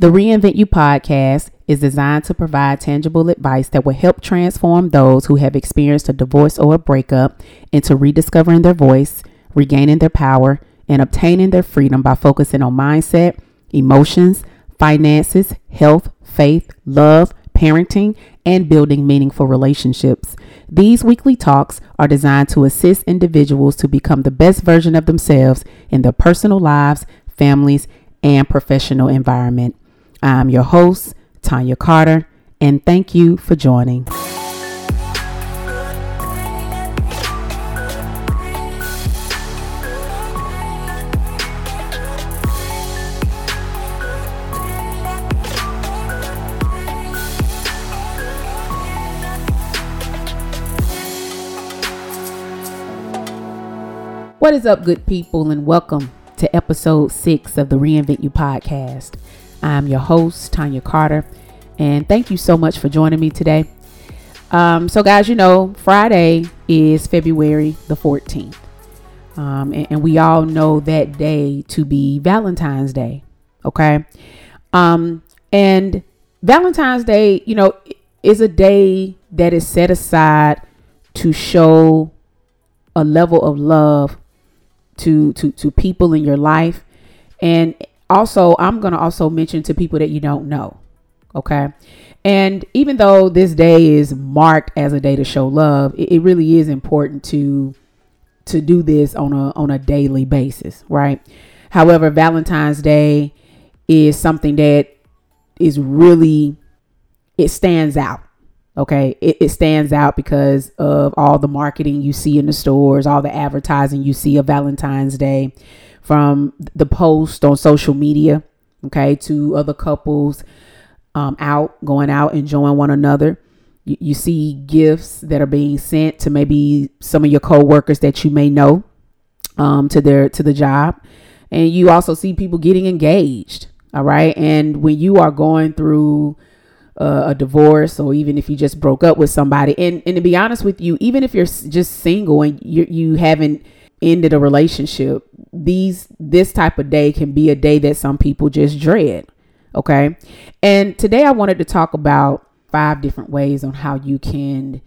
The Reinvent You podcast is designed to provide tangible advice that will help transform those who have experienced a divorce or a breakup into rediscovering their voice, regaining their power, and obtaining their freedom by focusing on mindset, emotions, finances, health, faith, love, parenting, and building meaningful relationships. These weekly talks are designed to assist individuals to become the best version of themselves in their personal lives, families, and professional environment. I'm your host, Tonya Carter, and thank you for joining. What is up, good people, and welcome to episode six of the Reinvent You podcast. I'm your host, Tonya Carter, and thank you so much for joining me today. Um, so, guys, you know, Friday is February the 14th, um, and, and, we all know that day to be Valentine's Day, okay? Um, and Valentine's Day, you know, is a day that is set aside to show a level of love to to to people in your life and also, I'm going to also mention to people that you don't know. Okay. And even though this day is marked as a day to show love, it, it really is important to to do this on a on a daily basis, right? However, Valentine's Day is something that is really it stands out. Okay. It, it stands out because of all the marketing you see in the stores, all the advertising you see of Valentine's Day from the post on social media, okay, to other couples um, out, going out, enjoying one another. You, you see gifts that are being sent to maybe some of your coworkers that you may know um, to their to the job, and you also see people getting engaged. All right, and when you are going through uh, a divorce or even if you just broke up with somebody and, and to be honest with you even if you're just single and you, you haven't ended a relationship, these this type of day can be a day that some people just dread. Okay. And today I wanted to talk about five different ways on how you can,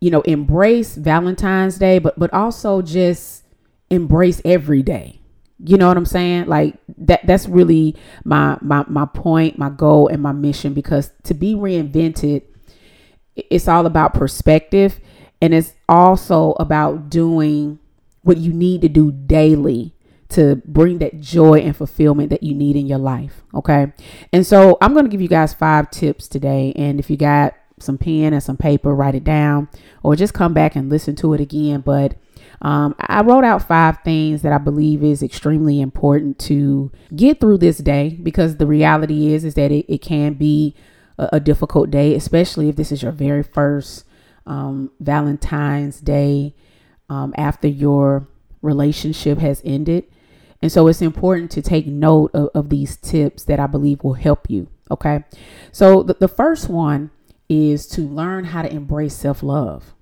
you know, embrace Valentine's Day, but but also just embrace every day. You know what I'm saying? Like that that's really my my my point, my goal and my mission because to be reinvented it's all about perspective and it's also about doing what you need to do daily to bring that joy and fulfillment that you need in your life. Okay. And so I'm going to give you guys five tips today. And if you got some pen and some paper, write it down or just come back and listen to it again. But um, I wrote out five things that I believe is extremely important to get through this day because the reality is is that it, it can be a, a, difficult day, especially if this is your very first um, Valentine's Day um, after your relationship has ended. And so it's important to take note of, of these tips that I believe will help you. Okay. So the, the first one is to learn how to embrace self love.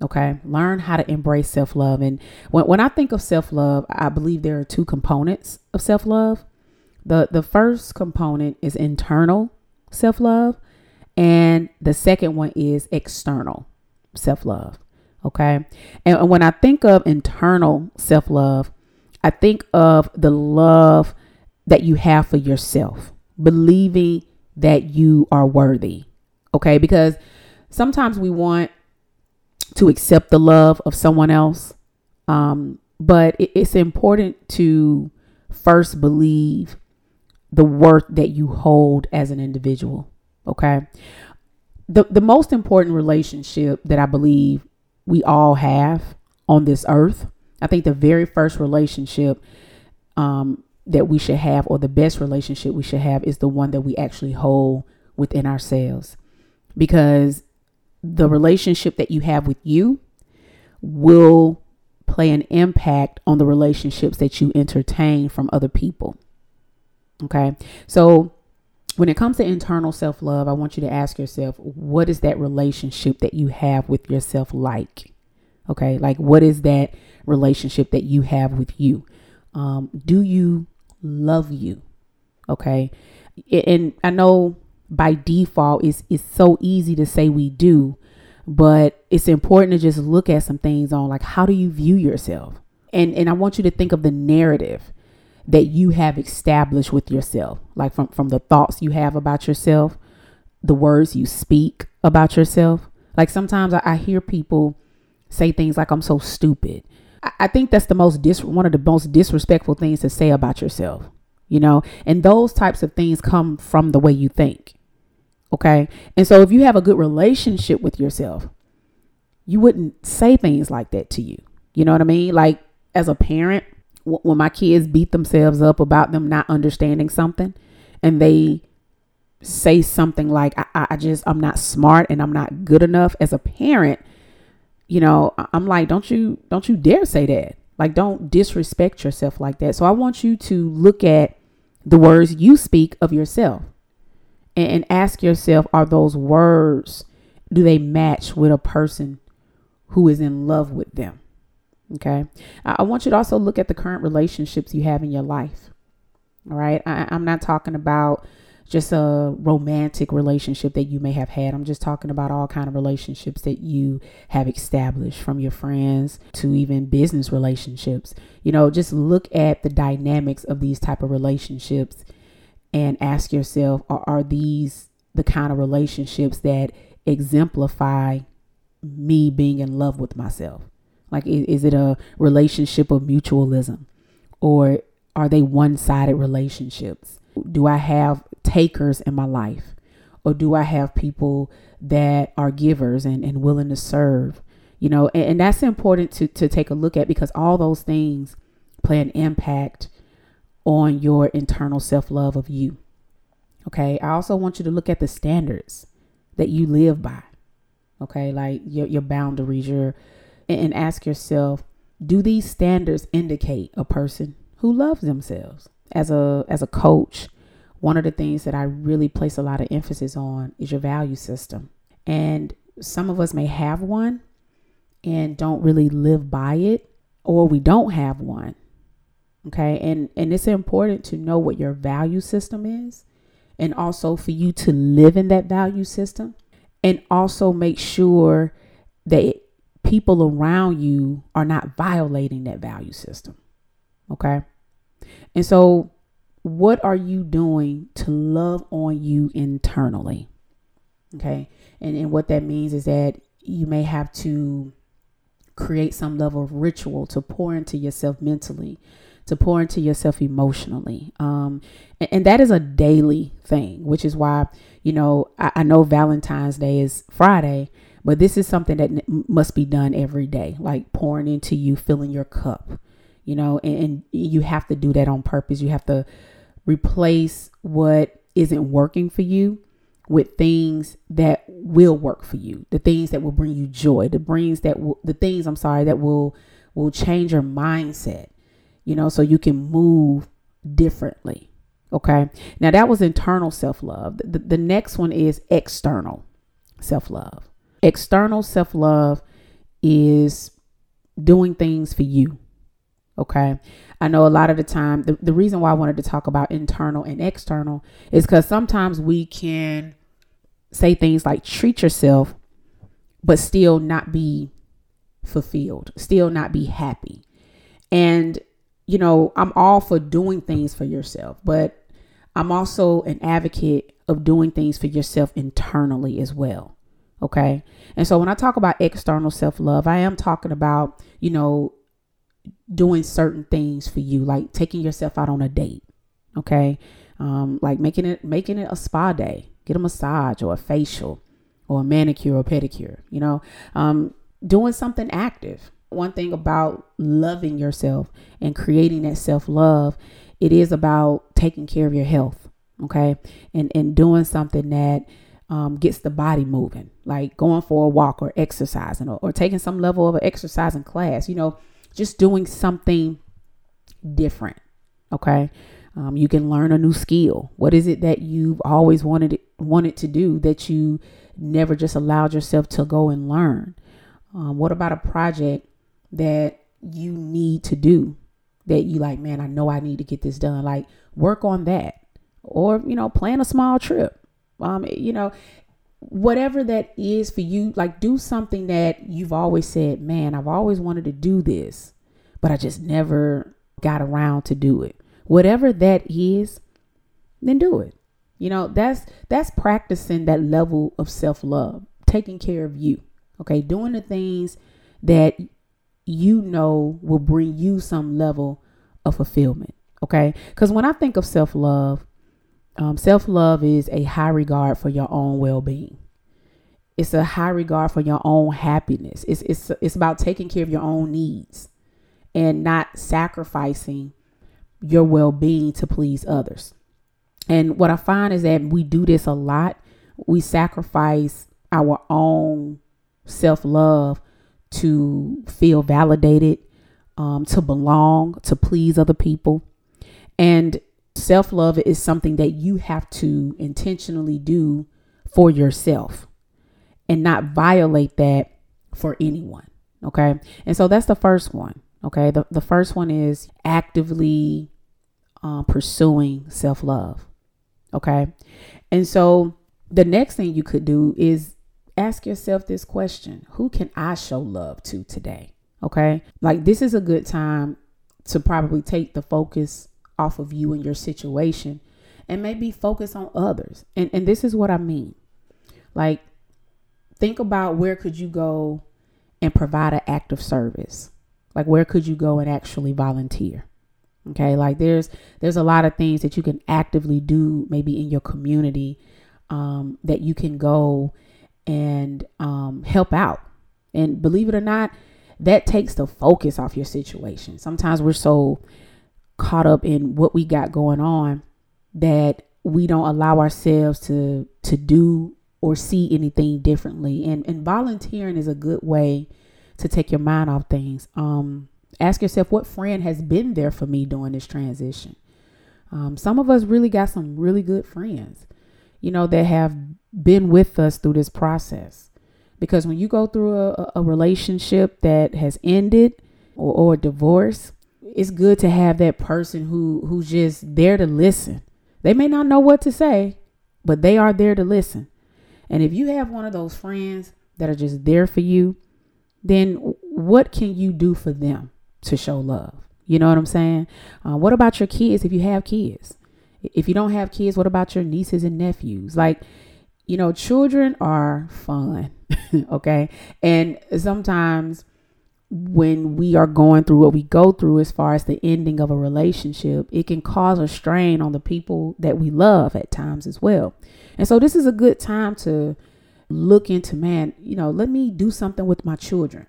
Okay. Learn how to embrace self love. And when, when I think of self love, I believe there are two components of self love. The, the first component is internal self love, and the second one is external self love. Okay. And when I think of internal self love, I think of the love that you have for yourself, believing that you are worthy. Okay. Because sometimes we want to accept the love of someone else. Um, but it's important to first believe the worth that you hold as an individual. Okay. The, the most important relationship that I believe we all have on this earth. I think the very first relationship um, that we should have, or the best relationship we should have, is the one that we actually hold within ourselves. Because the relationship that you have with you will play an impact on the relationships that you entertain from other people. Okay. So when it comes to internal self love, I want you to ask yourself, what is that relationship that you have with yourself like? Okay, like what is that relationship that you have with you? Um, do you love you? Okay, and I know by default it's it's so easy to say we do, but it's important to just look at some things on like how do you view yourself? And and I want you to think of the narrative that you have established with yourself, like from from the thoughts you have about yourself, the words you speak about yourself. Like sometimes I, I hear people say things like I'm so stupid. I, I think that's the most dis one of the most disrespectful things to say about yourself you know, and those types of things come from the way you think. Okay. And so if you have a good relationship with yourself, you wouldn't say things like that to you. You know what I mean? Like as a parent, w- when my kids beat themselves up about them not understanding something and they say something like, I, I just, I'm not smart and I'm not good enough as a parent, you know, I'm like, don't you, don't you dare say that. Like, don't disrespect yourself like that. So I want you to look at the words you speak of yourself and, and ask yourself are those words do they match with a person who is in love with them? Okay? I, want you to also look at the current relationships you have in your life. All right I, i'm not talking about just a romantic relationship that you may have had. I'm just talking about all kind of relationships that you have established from your friends to even business relationships. You know just look at the dynamics of these type of relationships and ask yourself are, are these the kind of relationships that exemplify me being in love with myself like is, is it a relationship of mutualism or are they one-sided relationships do i have takers in my life? Or do I have people that are givers and, and willing to serve? You know, and, and that's important to, to take a look at because all those things play an impact on your internal self love of you. Okay. I also want you to look at the standards that you live by. Okay. Like your, your boundaries, your, and ask yourself, do these standards indicate a person who loves themselves? As a, as a coach, one of the things that I really place a lot of emphasis on is your value system. And some of us may have one and don't really live by it, or we don't have one. Okay. And, and it's important to know what your value system is, and also for you to live in that value system, and also make sure that people around you are not violating that value system. Okay. And so what are you doing to love on you internally? Okay. And, and what that means is that you may have to create some level of ritual to pour into yourself mentally, to pour into yourself emotionally. Um, and, and that is a daily thing, which is why, you know, I, I know Valentine's Day is Friday, but this is something that n- must be done every day, like pouring into you, filling your cup, you know, and, and you have to do that on purpose. You have to replace what isn't working for you with things that will work for you the things that will bring you joy the brings that will the things i'm sorry that will will change your mindset you know so you can move differently okay? Now that was internal self-love. The, the next one is external self-love. External self-love is doing things for you okay? I know a lot of the time, the, the reason why I wanted to talk about internal and external is because sometimes we can say things like treat yourself, but still not be fulfilled, still not be happy. And, you know, I'm all for doing things for yourself, but I'm also an advocate of doing things for yourself internally as well. Okay. And so when I talk about external self love, I am talking about, you know, doing certain things for you, like taking yourself out on a date. Okay. Um, like making it making it a spa day, get a massage or a facial or a manicure or pedicure, you know, um, doing something active. One thing about loving yourself and creating that self-love, it is about taking care of your health. Okay. And and doing something that um, gets the body moving, like going for a walk or exercising or, or taking some level of an exercising class. You know, just doing something different. Okay. Um, you can learn a new skill. What is it that you've always wanted wanted to do that you never just allowed yourself to go and learn? Um, what about a project that you need to do that you like, man, I know I need to get this done. Like work on that. or, you know, plan a small trip. Um, you know, whatever that is for you, like do something that you've always said, man, I've always wanted to do this, but I just never got around to do it. Whatever that is, then do it. You know, that's that's practicing that level of self-love, taking care of you. Okay, doing the things that you know will bring you some level of fulfillment. Okay, because when I think of self-love, um, self-love is a high regard for your own well-being. It's a high regard for your own happiness. It's it's it's about taking care of your own needs and not sacrificing your well-being to please others. And what I find is that we do this a lot. We sacrifice our own self love to feel validated, um, to belong, to please other people. And self love is something that you have to intentionally do for yourself and not violate that for anyone. Okay. And so that's the first one. Okay. The, the first one is actively uh, pursuing self love. Okay. And so the next thing you could do is ask yourself this question Who can I show love to today? Okay. Like this is a good time to probably take the focus off of you and your situation and maybe focus on others. And and this is what I mean. Like think about where could you go and provide an act of service? Like where could you go and actually volunteer? Okay, like there's there's a lot of things that you can actively do maybe in your community um, that you can go and um, help out. And believe it or not, that takes the focus off your situation. Sometimes we're so caught up in what we got going on that we don't allow ourselves to to do or see anything differently. And and volunteering is a good way to take your mind off things. Um, Ask yourself what friend has been there for me during this transition. Um, some of us really got some really good friends, you know, that have been with us through this process. Because when you go through a, a relationship that has ended or, or a divorce, it's good to have that person who who's just there to listen. They may not know what to say, but they are there to listen. And if you have one of those friends that are just there for you, then what can you do for them? to show love. You know what I'm saying? Uh, what about your kids if you have kids? If you don't have kids, what about your nieces and nephews? Like, you know, children are fun, okay? And sometimes when we are going through what we go through as far as the ending of a relationship, it can cause a strain on the people that we love at times as well. And so this is a good time to look into, man, you know, let me do something with my children,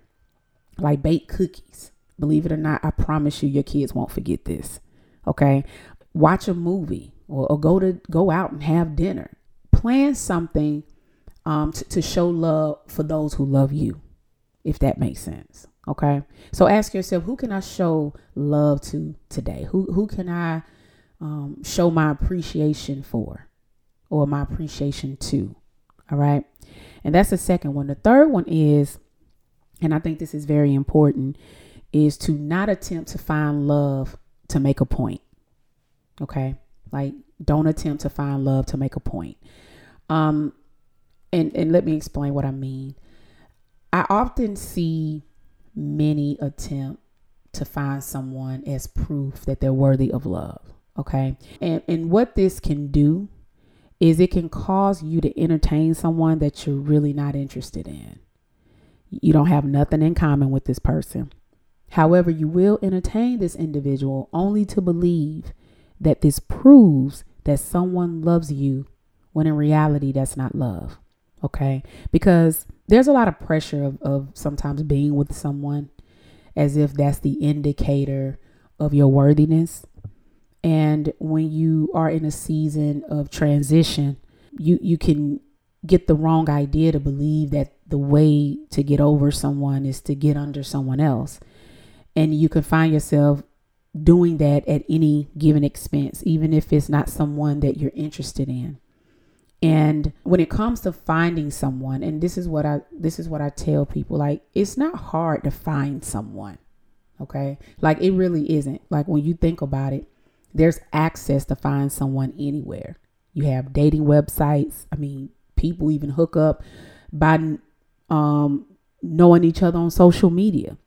like bake cookies Believe it or not, I promise you, your kids won't forget this. Okay. Watch a movie or, or go to go out and have dinner. Plan something um, to, to show love for those who love you, if that makes sense. Okay. So ask yourself, who can I show love to today? Who who can I um, show my appreciation for or my appreciation to? All right. And that's the second one. The third one is, and I think this is very important, is to not attempt to find love to make a point. Okay? Like don't attempt to find love to make a point. Um and and let me explain what I mean. I often see many attempt to find someone as proof that they're worthy of love. Okay? And and what this can do is it can cause you to entertain someone that you're really not interested in. You don't have nothing in common with this person. However, you will entertain this individual only to believe that this proves that someone loves you when in reality that's not love. Okay? Because there's a lot of pressure of, of sometimes being with someone as if that's the indicator of your worthiness. And when you are in a season of transition, you you can get the wrong idea to believe that the way to get over someone is to get under someone else. And you can find yourself doing that at any given expense, even if it's not someone that you're interested in. And when it comes to finding someone, and this is what I this is what I tell people, like it's not hard to find someone. Okay? Like it really isn't. Like when you think about it, there's access to find someone anywhere. You have dating websites. I mean, people even hook up by um, knowing each other on social media.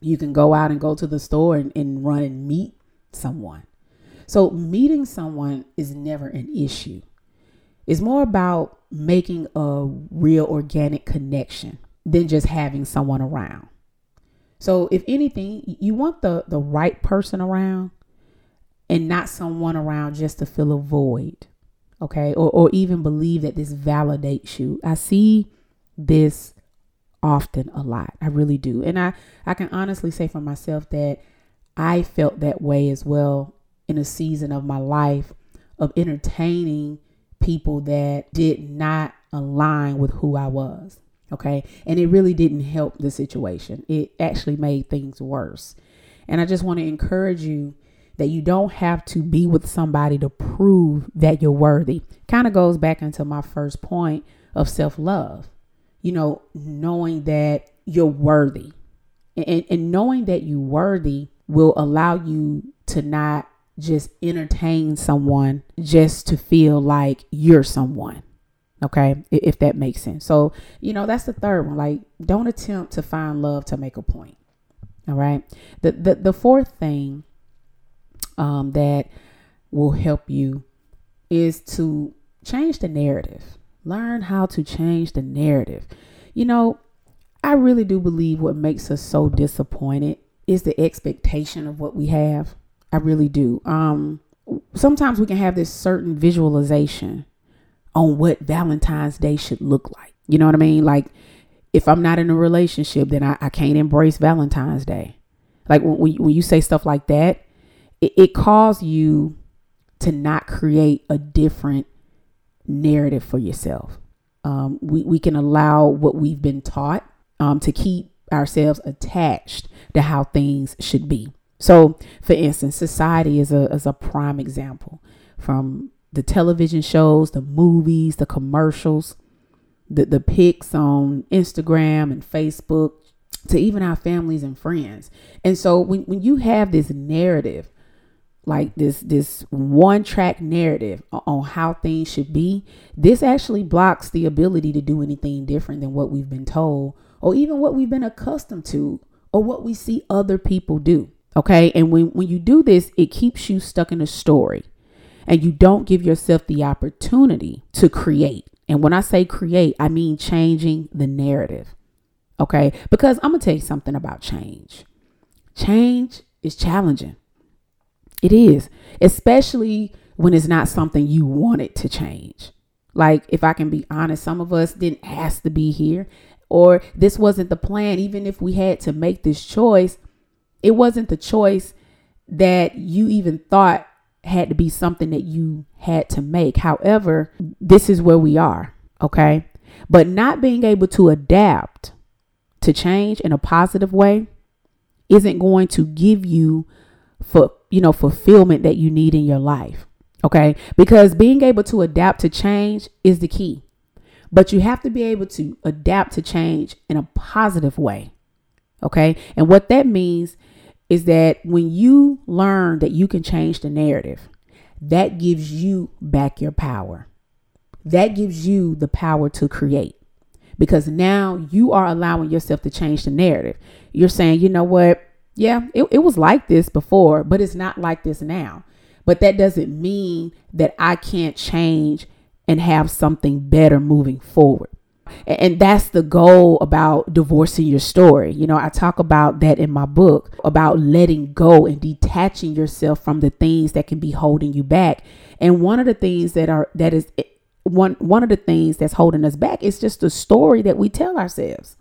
You can go out and go to the store and, and run and meet someone. So, meeting someone is never an issue. It's more about making a real organic connection than just having someone around. So, if anything, you want the, the right person around and not someone around just to fill a void, okay? Or, or even believe that this validates you. I see this often a lot. I really do. And I, I can honestly say for myself that I felt that way as well in a season of my life of entertaining people that did not align with who I was. Okay. And it really didn't help the situation. It actually made things worse. And I just want to encourage you that you don't have to be with somebody to prove that you're worthy. Kind of goes back into my first point of self love. You know, knowing that you're worthy and, and knowing that you're worthy will allow you to not just entertain someone just to feel like you're someone. Okay, if that makes sense. So, you know, that's the third one. Like, don't attempt to find love to make a point. All right. The the, the fourth thing um, that will help you is to change the narrative. Learn how to change the narrative. You know, I really do believe what makes us so disappointed is the expectation of what we have. I really do. Um, sometimes we can have this certain visualization on what Valentine's Day should look like. You know what I mean? Like, if I'm not in a relationship, then I, I can't embrace Valentine's Day. Like when, when you say stuff like that, it, it calls you to not create a different narrative for yourself. Um, we, we can allow what we've been taught um, to keep ourselves attached to how things should be. So, for instance, society is a, is a prime example from the television shows, the movies, the commercials, the, the pics on Instagram and Facebook, to even our families and friends. And so when, when you have this narrative, like this this one track narrative on how things should be, this actually blocks the ability to do anything different than what we've been told or even what we've been accustomed to or what we see other people do. Okay. And when, when you do this, it keeps you stuck in a story and you don't give yourself the opportunity to create. And when I say create, I mean changing the narrative. Okay. Because I'm going to tell you something about change. Change is challenging. It is, especially when it's not something you wanted to change. Like, if I can be honest, some of us didn't ask to be here, or this wasn't the plan. Even if we had to make this choice, it wasn't the choice that you even thought had to be something that you had to make. However, this is where we are, okay? But not being able to adapt to change in a positive way isn't going to give you for you know fulfillment that you need in your life. Okay? Because being able to adapt to change is the key. But you have to be able to adapt to change in a positive way. Okay? And what that means is that when you learn that you can change the narrative, that gives you back your power. That gives you the power to create because now you are allowing yourself to change the narrative. You're saying, you know what? Yeah, it, it was like this before, but it's not like this now. But that doesn't mean that I can't change and have something better moving forward. And that's the goal about divorcing your story. You know, I talk about that in my book about letting go and detaching yourself from the things that can be holding you back. And one of the things that are that is eh, one one of the things that's holding us back is just the story that we tell ourselves.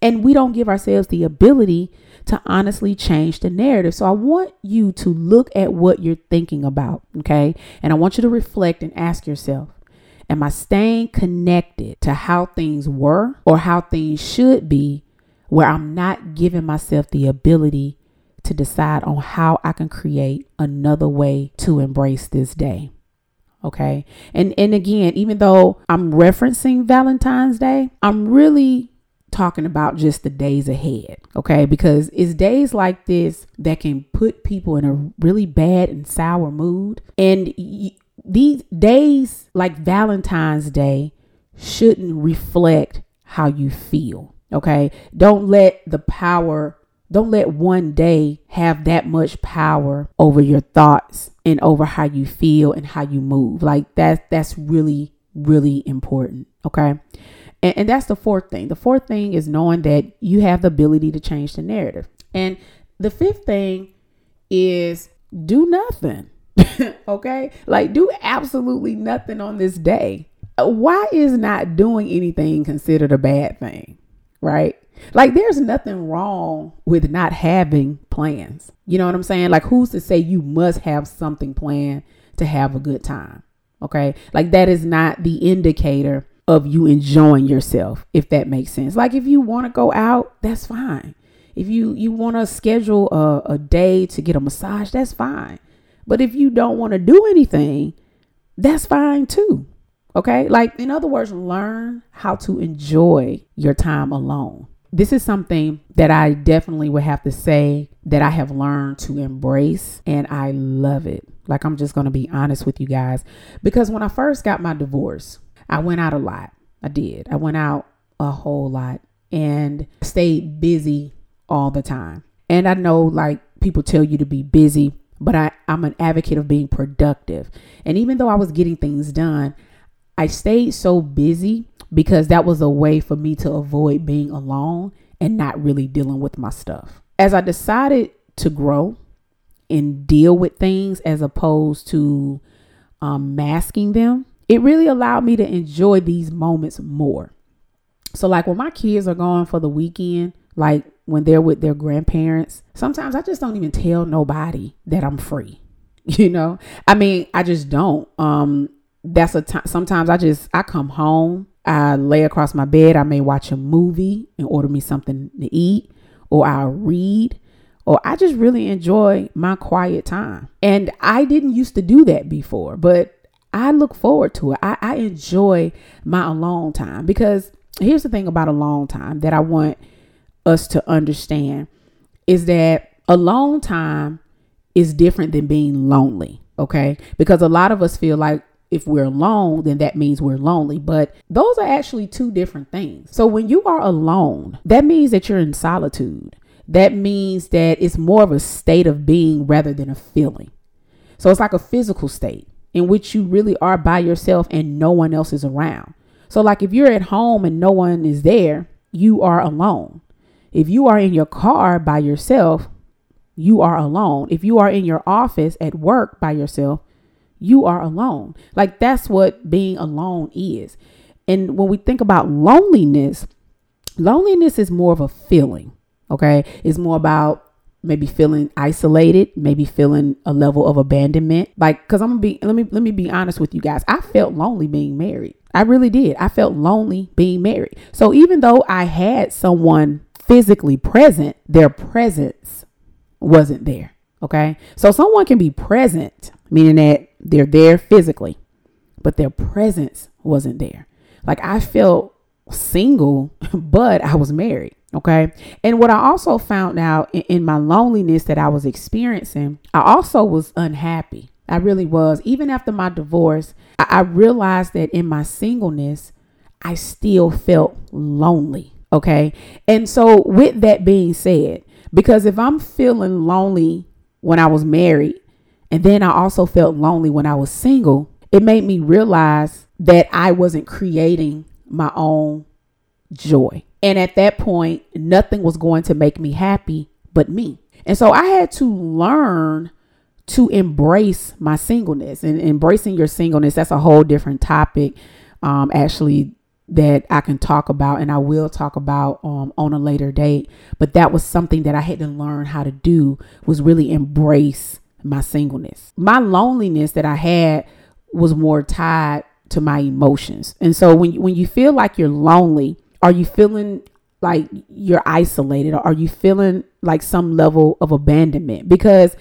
And we don't give ourselves the ability to honestly change the narrative. So I want you to look at what you're thinking about, okay? And I want you to reflect and ask yourself, Am I staying connected to how things were or how things should be, where I'm not giving myself the ability to decide on how I can create another way to embrace this day? Okay. And and again, even though I'm referencing Valentine's Day, I'm really talking about just the days ahead, okay? Because it's days like this that can put people in a really bad and sour mood. And y- these days, like Valentine's Day, shouldn't reflect how you feel, okay? Don't let the power don't let one day have that much power over your thoughts and over how you feel and how you move. Like that that's really really important, okay? And, and that's the fourth thing. The fourth thing is knowing that you have the ability to change the narrative. And the fifth thing is do nothing. okay? Like do absolutely nothing on this day. Why is not doing anything considered a bad thing? Right? Like there's nothing wrong with not having plans. You know what I'm saying? Like who's to say you must have something planned to have a good time? Okay? Like that is not the indicator of you enjoying yourself, if that makes sense. Like if you want to go out, that's fine. If you you want to schedule a, a day to get a massage, that's fine. But if you don't want to do anything, that's fine too. Okay? Like in other words, learn how to enjoy your time alone. This is something that I definitely would have to say that I have learned to embrace and I love it. Like I'm just going to be honest with you guys because when I first got my divorce, I went out a lot. I did. I went out a whole lot and stayed busy all the time. And I know like people tell you to be busy, but I, I'm an advocate of being productive. And even though I was getting things done, I stayed so busy because that was a way for me to avoid being alone and not really dealing with my stuff. As I decided to grow and deal with things as opposed to um, masking them, it really allowed me to enjoy these moments more. So, like when my kids are going for the weekend, like when they're with their grandparents, sometimes I just don't even tell nobody that I'm free. You know, I mean, I just don't. Um, that's a time. Sometimes I just I come home, I lay across my bed, I may watch a movie and order me something to eat, or I'll read, or I just really enjoy my quiet time. And I didn't used to do that before, but I look forward to it. I, I enjoy my alone time because here's the thing about alone time that I want us to understand is that alone time is different than being lonely. Okay. Because a lot of us feel like if we're alone, then that means we're lonely. But those are actually two different things. So when you are alone, that means that you're in solitude. That means that it's more of a state of being rather than a feeling. So it's like a physical state in which you really are by yourself and no one else is around. So, like if you're at home and no one is there, you are alone. If you are in your car by yourself, you are alone. If you are in your office at work by yourself, you are alone. Like that's what being alone is. And when we think about loneliness, loneliness is more of a feeling, okay? It's more about maybe feeling isolated, maybe feeling a level of abandonment. Like, cause I'm gonna be let me let me be honest with you guys. I felt lonely being married. I really did. I felt lonely being married. So even though I had someone physically present, their presence wasn't there. Okay. So someone can be present, meaning that they're there physically, but their presence wasn't there. Like I felt single, but I was married. Okay. And what I also found out in, in, my loneliness that I was experiencing, I also was unhappy. I really was. Even after my divorce, I, I realized that in my singleness, I still felt lonely. Okay. And so, with that being said, because if I'm feeling lonely when I was married, and then I also felt lonely when I was single, it made me realize that I wasn't creating my own joy. And at that point, nothing was going to make me happy but me. And so I had to learn to embrace my singleness and embracing your singleness. That's a whole different topic, um, actually, that I can talk about and I will talk about um, on a later date. But that was something that I had to learn how to do was really embrace my singleness. My loneliness that I had was more tied to my emotions. And so when when you feel like you're lonely, are you feeling like you're isolated or are you feeling like some level of abandonment? Because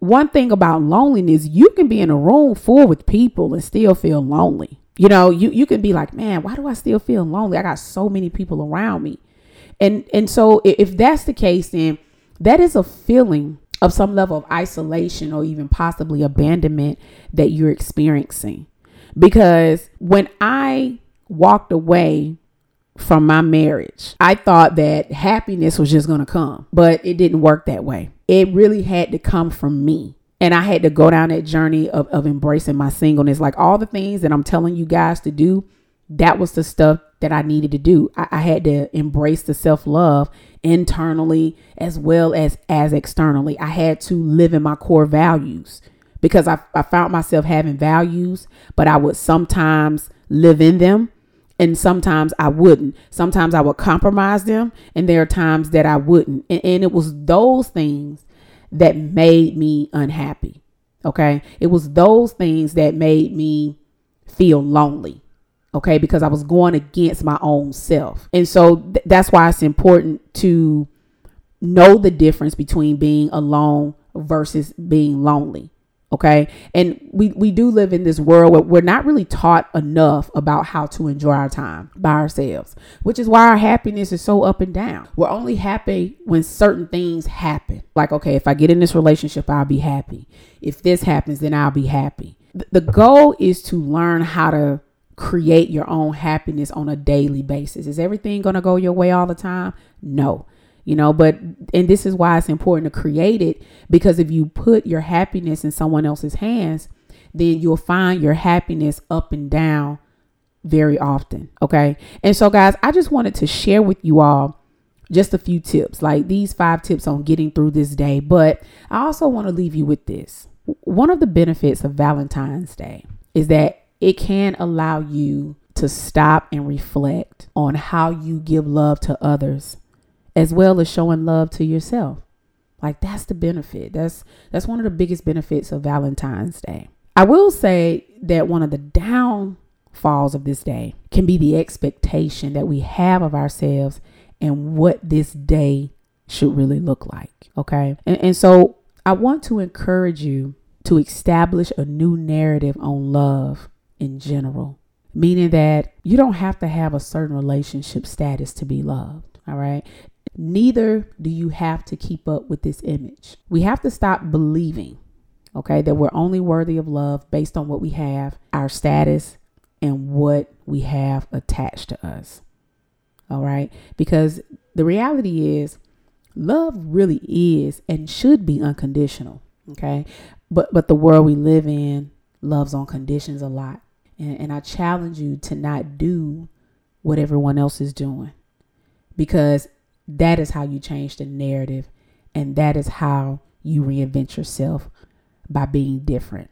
one thing about loneliness, you can be in a room full with people and still feel lonely. You know, you, you can be like, man, why do I still feel lonely? I got so many people around me. And and so if that's the case, then that is a feeling of some level of isolation or even possibly abandonment that you're experiencing. Because when I walked away from my marriage, I thought that happiness was just going to come, but it didn't work that way. It really had to come from me. And I had to go down that journey of, of embracing my singleness. Like all the things that I'm telling you guys to do, that was the stuff that I needed to do. I, I had to embrace the self love internally as well as as externally. I had to live in my core values because I, I found myself having values, but I would sometimes live in them and sometimes I wouldn't. Sometimes I would compromise them, and there are times that I wouldn't. And, and, it was those things that made me unhappy. Okay. It was those things that made me feel lonely okay because i was going against my own self and so th- that's why it's important to know the difference between being alone versus being lonely okay and we we do live in this world where we're not really taught enough about how to enjoy our time by ourselves which is why our happiness is so up and down we're only happy when certain things happen like okay if i get in this relationship i'll be happy if this happens then i'll be happy the goal is to learn how to create your own happiness on a daily basis. Is everything going to go your way all the time? No. You know, but and this is why it's important to create it because if you put your happiness in someone else's hands, then you'll find your happiness up and down very often. Okay. And so, guys, I just wanted to share with you all just a few tips, like these five tips on getting through this day. But I also want to leave you with this. One of the benefits of Valentine's Day is that it can allow you to stop and reflect on how you give love to others as well as showing love to yourself. Like that's the benefit. That's that's one of the biggest benefits of Valentine's Day. I will say that one of the downfalls of this day can be the expectation that we have of ourselves and what this day should really look like. Okay. And, and so I want to encourage you to establish a new narrative on love in general, meaning that you don't have to have a certain relationship status to be loved. All right. Neither do you have to keep up with this image. We have to stop believing, okay, that we're only worthy of love based on what we have, our status, and what we have attached to us. All right. Because the reality is, love really is and should be unconditional. Okay. But but the world we live in loves on conditions a lot. And, and I challenge you to not do what everyone else is doing because that is how you change the narrative and that is how you reinvent yourself by being different.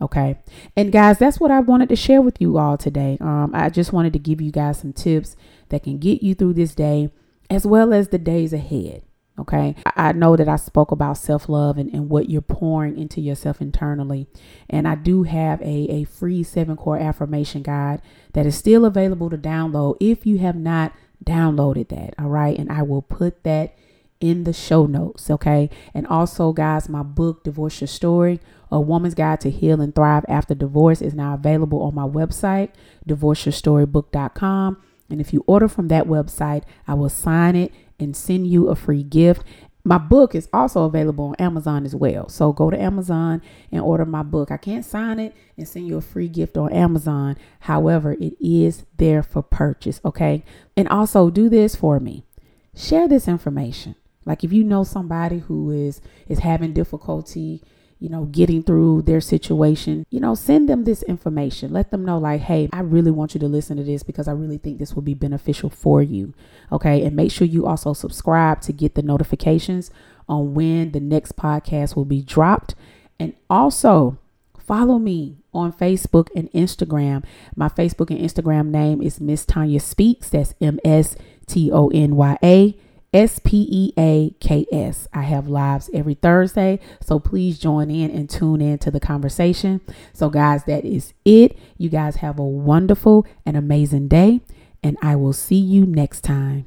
Okay. And guys, that's what I wanted to share with you all today. Um, I just wanted to give you guys some tips that can get you through this day as well as the days ahead. Okay. I know that I spoke about self love and, and what you're pouring into yourself internally. And I do have a, a free seven core affirmation guide that is still available to download if you have not downloaded that. All right. And I will put that in the show notes. Okay. And also, guys, my book, Divorce Your Story, A Woman's Guide to Heal and Thrive After Divorce, is now available on my website, divorceyourstorybook.com. And if you order from that website, I will sign it and send you a free gift. My book is also available on Amazon as well. So go to Amazon and order my book. I can't sign it and send you a free gift on Amazon. However, it is there for purchase. Okay. And also do this for me. Share this information. Like if you know somebody who is is having difficulty you know, getting through their situation, you know, send them this information. Let them know, like, hey, I really want you to listen to this because I really think this will be beneficial for you. Okay. And make sure you also subscribe to get the notifications on when the next podcast will be dropped. And also, follow me on Facebook and Instagram. My Facebook and Instagram name is Miss Tonya Speaks. That's M S T O N Y A S P E A K S. I have lives every Thursday, so please join in and tune in to the conversation. So, guys, that is it. You guys have a wonderful and amazing day, and I will see you next time.